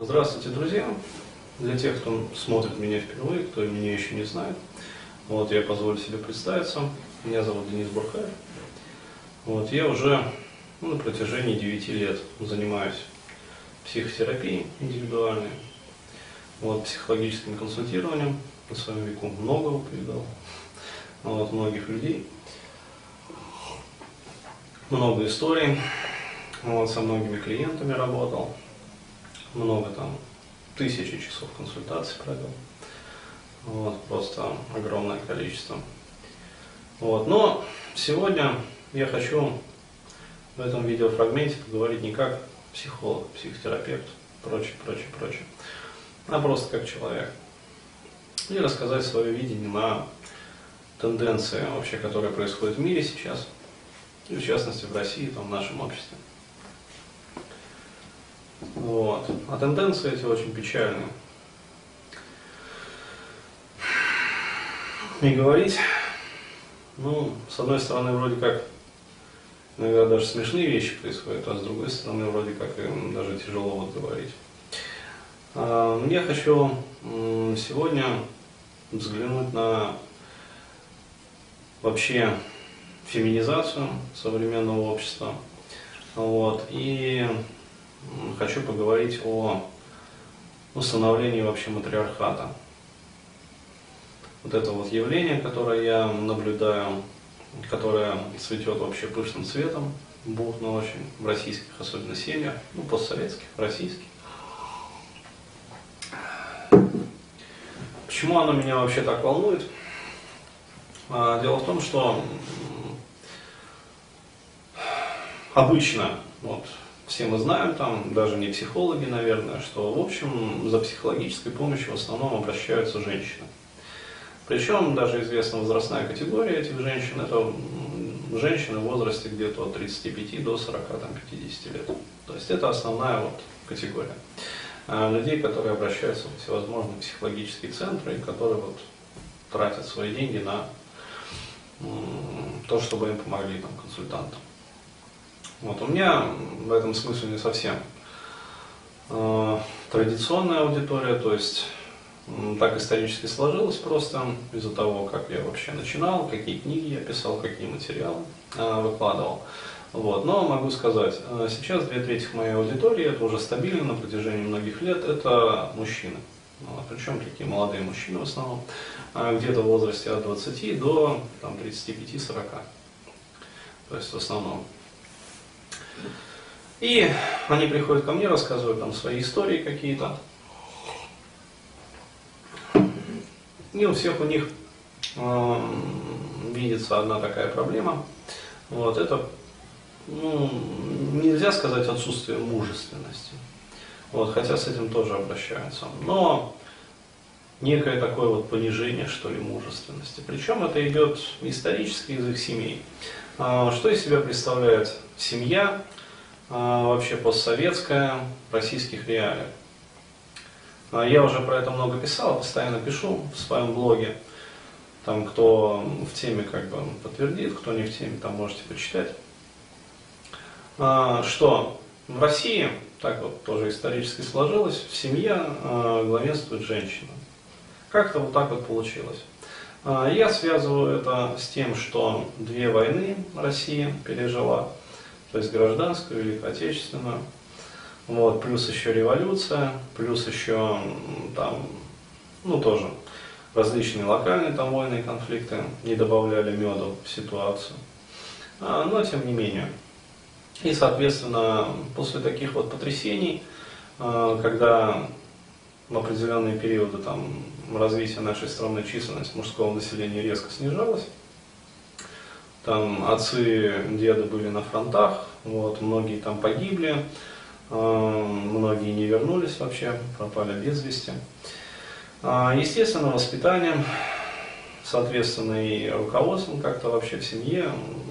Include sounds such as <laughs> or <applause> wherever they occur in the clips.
Здравствуйте, друзья! Для тех, кто смотрит меня впервые, кто меня еще не знает, вот я позволю себе представиться. Меня зовут Денис Бурхаев. Вот, я уже ну, на протяжении 9 лет занимаюсь психотерапией индивидуальной, вот, психологическим консультированием. На своем веку многого повидал, вот, многих людей, много историй, вот, со многими клиентами работал, много там, тысячи часов консультаций провел. Вот, просто огромное количество. Вот, но сегодня я хочу в этом видеофрагменте поговорить не как психолог, психотерапевт, прочее, прочее, прочее, а просто как человек. И рассказать свое видение на тенденции вообще, которые происходят в мире сейчас, и в частности в России, там, в нашем обществе. Вот. А тенденции эти очень печальные. И говорить, ну, с одной стороны, вроде как, иногда даже смешные вещи происходят, а с другой стороны, вроде как даже тяжело вот говорить. А, я хочу сегодня взглянуть на вообще феминизацию современного общества. Вот, и хочу поговорить о установлении вообще матриархата. Вот это вот явление, которое я наблюдаю, которое цветет вообще пышным цветом, бурно очень, в российских особенно семьях, ну, постсоветских, российских. Почему оно меня вообще так волнует? А, дело в том, что обычно вот, все мы знаем, там, даже не психологи, наверное, что, в общем, за психологической помощью в основном обращаются женщины. Причем даже известна возрастная категория этих женщин, это женщины в возрасте где-то от 35 до 40, там, 50 лет. То есть это основная вот категория а, людей, которые обращаются в всевозможные психологические центры, и которые вот тратят свои деньги на то, чтобы им помогли там, консультантам. Вот, у меня в этом смысле не совсем э, традиционная аудитория, то есть так исторически сложилось просто из-за того, как я вообще начинал, какие книги я писал, какие материалы э, выкладывал. Вот. Но могу сказать, э, сейчас две трети моей аудитории, это уже стабильно на протяжении многих лет, это мужчины. Причем такие молодые мужчины в основном, где-то в возрасте от 20 до 35-40. То есть в основном. И они приходят ко мне, рассказывают там свои истории какие-то. И у всех у них э, видится одна такая проблема. Вот, это ну, нельзя сказать отсутствие мужественности. Вот, хотя с этим тоже обращаются. Но некое такое вот понижение, что ли, мужественности. Причем это идет исторически из их семей. А, что из себя представляет семья, а, вообще постсоветская, в российских реалиях. А, я уже про это много писал, постоянно пишу в своем блоге. Там, кто в теме как бы подтвердит, кто не в теме, там можете почитать. Что в России, так вот тоже исторически сложилось, в семье главенствует женщина. Как-то вот так вот получилось. Я связываю это с тем, что две войны Россия пережила – то есть гражданскую, Великую Отечественную, вот, плюс еще революция, плюс еще там, ну тоже различные локальные там войны и конфликты не добавляли меду в ситуацию. А, но тем не менее. И, соответственно, после таких вот потрясений, а, когда в определенные периоды там, развития нашей страны численность мужского населения резко снижалась, там отцы, деды были на фронтах, вот, многие там погибли, э, многие не вернулись вообще, пропали без вести. Э, естественно, воспитанием, соответственно, и руководством как-то вообще в семье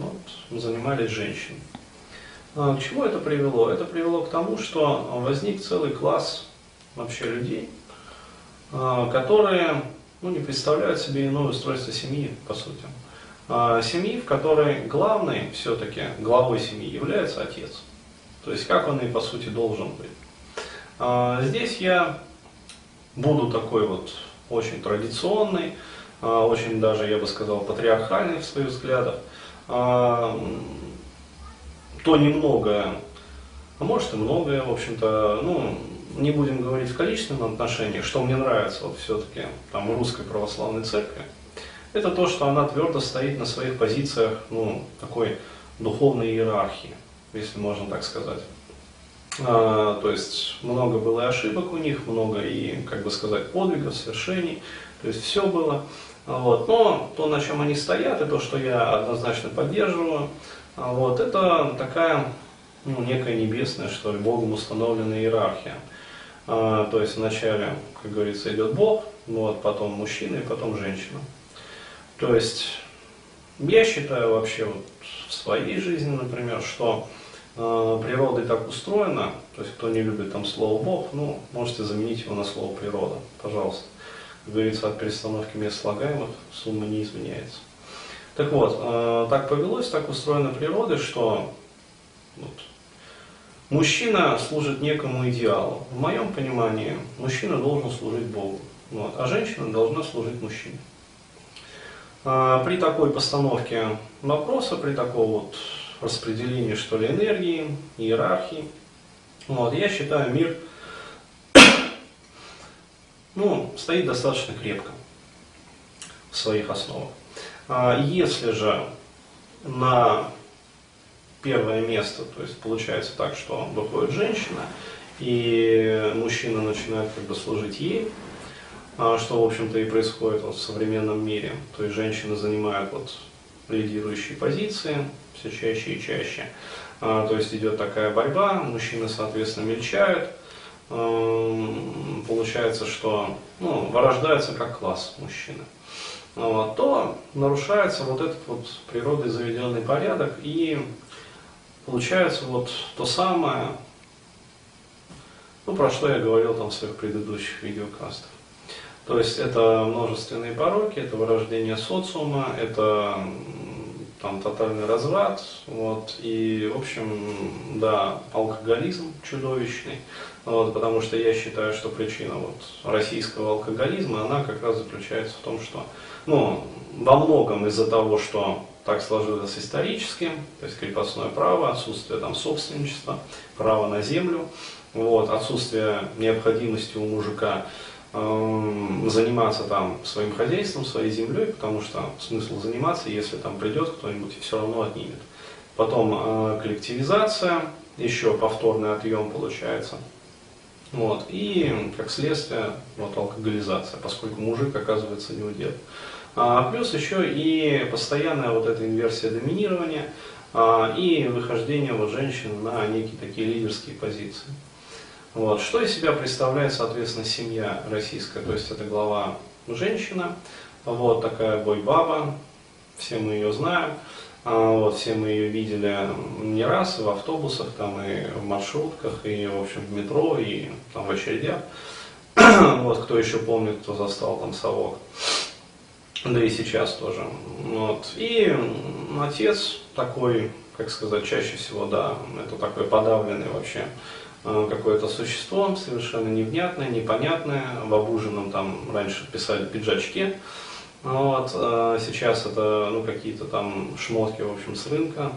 вот, занимались женщины. Э, к чему это привело? Это привело к тому, что возник целый класс вообще людей, которые ну, не представляют себе иное устройство семьи, по сути. А, семьи, в которой главной все-таки главой семьи является отец. То есть как он и по сути должен быть. Здесь я буду такой вот очень традиционный, очень даже, я бы сказал, патриархальный в своих взглядах. То немного, а может и многое, в общем-то, ну, не будем говорить в количественном отношении, что мне нравится вот все-таки там русской православной церкви, это то, что она твердо стоит на своих позициях, ну, такой духовной иерархии, если можно так сказать. А, то есть много было и ошибок у них, много и, как бы сказать, подвигов, свершений, то есть все было. Вот. Но то, на чем они стоят, и то, что я однозначно поддерживаю, вот, это такая ну, некая небесная, что ли, Богом установленная иерархия. А, то есть вначале, как говорится, идет Бог, вот, потом мужчина и потом женщина. То есть я считаю вообще вот в своей жизни, например, что э, природой так устроена, то есть кто не любит там слово Бог, ну, можете заменить его на слово природа, пожалуйста. Как говорится, от перестановки мест слагаемых сумма не изменяется. Так вот, э, так повелось, так устроена природа, что вот, Мужчина служит некому идеалу. В моем понимании мужчина должен служить Богу, вот, а женщина должна служить мужчине. А, при такой постановке вопроса, при таком вот распределении что ли энергии, иерархии, вот, я считаю мир <coughs> ну, стоит достаточно крепко в своих основах. А, если же на первое место. То есть получается так, что выходит женщина, и мужчина начинает как бы служить ей, а, что, в общем-то, и происходит вот в современном мире. То есть женщины занимают вот лидирующие позиции все чаще и чаще. А, то есть идет такая борьба, мужчины, соответственно, мельчают. Получается, что ну, вырождается как класс мужчины. Вот, то нарушается вот этот вот природой заведенный порядок, и Получается вот то самое, ну, про что я говорил там в своих предыдущих видеокастах. То есть это множественные пороки, это вырождение социума, это там тотальный разврат, вот, и, в общем, да, алкоголизм чудовищный, вот, потому что я считаю, что причина вот российского алкоголизма, она как раз заключается в том, что, ну, во многом из-за того, что так сложилось исторически, то есть крепостное право, отсутствие там собственничества, право на землю, вот, отсутствие необходимости у мужика э, заниматься там своим хозяйством, своей землей, потому что смысл заниматься, если там придет кто-нибудь и все равно отнимет. Потом э, коллективизация, еще повторный отъем получается. Вот, и как следствие вот, алкоголизация, поскольку мужик оказывается не удел. А, плюс еще и постоянная вот эта инверсия доминирования а, и выхождение вот женщин на некие такие лидерские позиции. Вот. Что из себя представляет, соответственно, семья российская? То есть это глава женщина, вот такая бойбаба, все мы ее знаем, вот, все мы ее видели не раз в автобусах, там, и в маршрутках, и в общем в метро, и там в очередях. <clears throat> вот кто еще помнит, кто застал там совок да и сейчас тоже. Вот. И отец такой, как сказать, чаще всего, да, это такой подавленный вообще э, какое-то существо, совершенно невнятное, непонятное, в обуженном там раньше писали пиджачке, вот, а сейчас это ну, какие-то там шмотки, в общем, с рынка,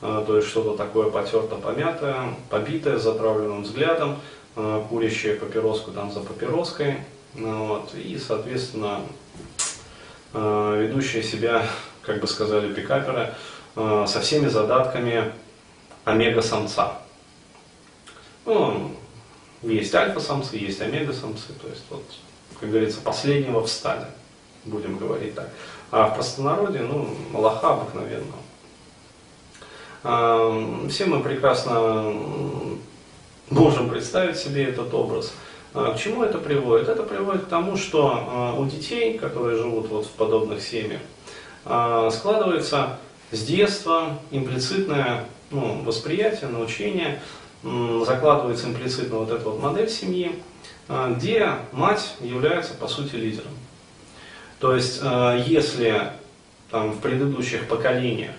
э, то есть что-то такое потерто, помятое, побитое, с затравленным взглядом, э, курящее папироску там за папироской, вот, и, соответственно, Э, ведущие себя, как бы сказали пикаперы, э, со всеми задатками омега-самца. Ну, есть альфа-самцы, есть омега-самцы, то есть вот, как говорится, последнего встали, будем говорить так. А в простонародье, ну, лоха обыкновенного. Все мы прекрасно можем представить себе этот образ. А, к чему это приводит? Это приводит к тому, что а, у детей, которые живут вот в подобных семьях, а, складывается с детства имплицитное ну, восприятие, научение, закладывается имплицитно вот эта вот модель семьи, где мать является по сути лидером. То есть, если там, в предыдущих поколениях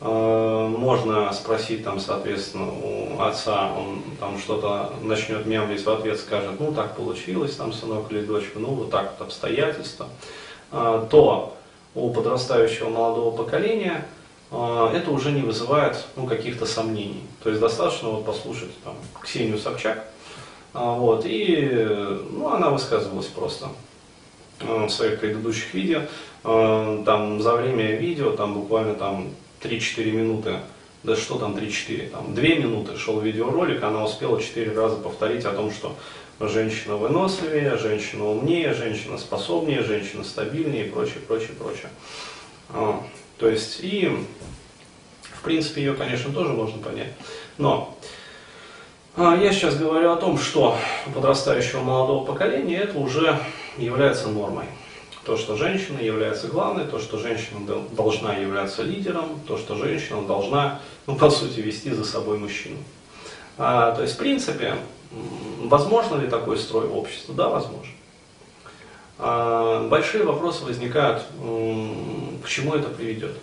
Э, можно спросить там, соответственно, у отца, он там что-то начнет мямлить в ответ, скажет, ну так получилось, там, сынок или дочка, ну вот так вот обстоятельства, э, то у подрастающего молодого поколения э, это уже не вызывает ну, каких-то сомнений. То есть достаточно вот послушать там, Ксению Собчак, вот, и ну, она высказывалась просто в своих предыдущих видео. Там за время видео, там буквально там 3-4 минуты, да что там 3-4, там 2 минуты шел видеоролик, она успела 4 раза повторить о том, что женщина выносливее, женщина умнее, женщина способнее, женщина стабильнее и прочее, прочее, прочее. А, то есть, и в принципе ее, конечно, тоже можно понять. Но а, я сейчас говорю о том, что подрастающего молодого поколения это уже является нормой то, что женщина является главной, то, что женщина должна являться лидером, то, что женщина должна, ну, по сути, вести за собой мужчину. А, то есть, в принципе, возможно ли такой строй в обществе? Да, возможно. А, большие вопросы возникают, к чему это приведет.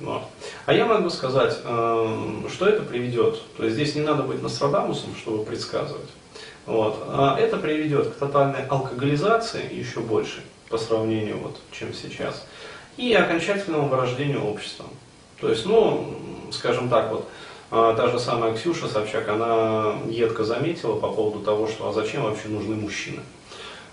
Вот. А я могу сказать, что это приведет. То есть здесь не надо быть Нострадамусом, чтобы предсказывать. Вот. А это приведет к тотальной алкоголизации еще больше по сравнению вот, чем сейчас, и окончательному вырождению общества. То есть, ну, скажем так, вот, а, та же самая Ксюша Собчак, она едко заметила по поводу того, что а зачем вообще нужны мужчины.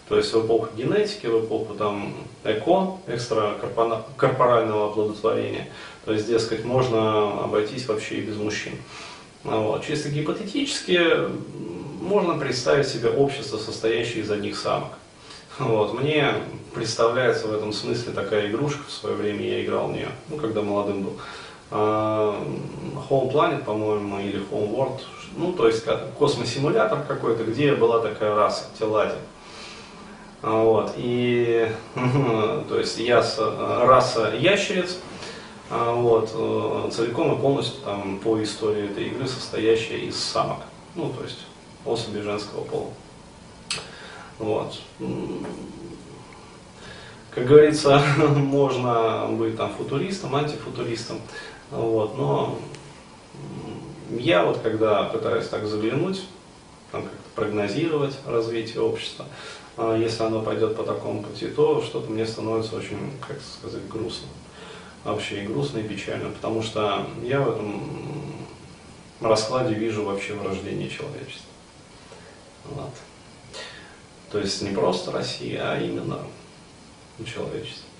То есть в эпоху генетики, в эпоху там, эко, экстракорпорального оплодотворения, то есть, дескать, можно обойтись вообще и без мужчин. Вот. Чисто гипотетически можно представить себе общество, состоящее из одних самок. Вот. Мне представляется в этом смысле такая игрушка, в свое время я играл в нее, ну, когда молодым был. А, Home Planet, по-моему, или Home World, ну, то есть космосимулятор какой-то, где была такая раса, Телади. А, вот, и, <laughs> то есть я, раса ящериц, а, вот, э, целиком и полностью там по истории этой игры состоящая из самок, ну, то есть особи женского пола. Вот. Как говорится, <laughs> можно быть там футуристом, антифутуристом, вот, но я вот когда пытаюсь так заглянуть, там как-то прогнозировать развитие общества, а если оно пойдет по такому пути, то что-то мне становится очень, как сказать, грустно. Вообще и грустно, и печально, потому что я в этом раскладе вижу вообще вырождение человечества. Вот. То есть не просто Россия, а именно человечество.